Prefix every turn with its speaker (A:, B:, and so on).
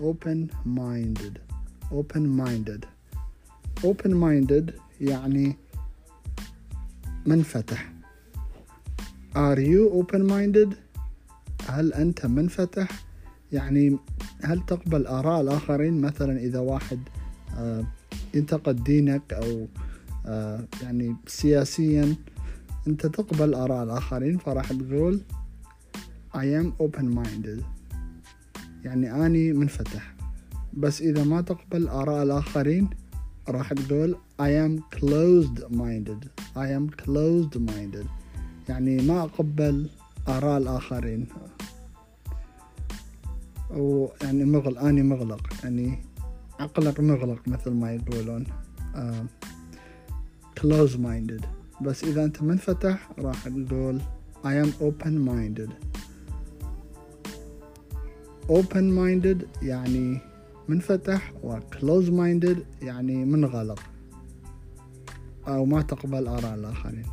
A: open minded open minded open minded يعني منفتح. Are you open minded هل أنت منفتح؟ يعني هل تقبل آراء الآخرين؟ مثلا إذا واحد آه، ينتقد دينك أو آه، يعني سياسيا أنت تقبل آراء الآخرين؟ فراح تقول I am open minded يعني أني منفتح. بس إذا ما تقبل آراء الآخرين راح تقول I am closed minded I am closed minded يعني ما أقبل آراء الآخرين. أو يعني مغلق أني مغلق. يعني عقلك مغلق مثل ما يقولون. uh, close minded بس إذا أنت منفتح راح تقول I am open minded open minded يعني منفتح و close minded يعني منغلق. أو ما تقبل آراء الآخرين.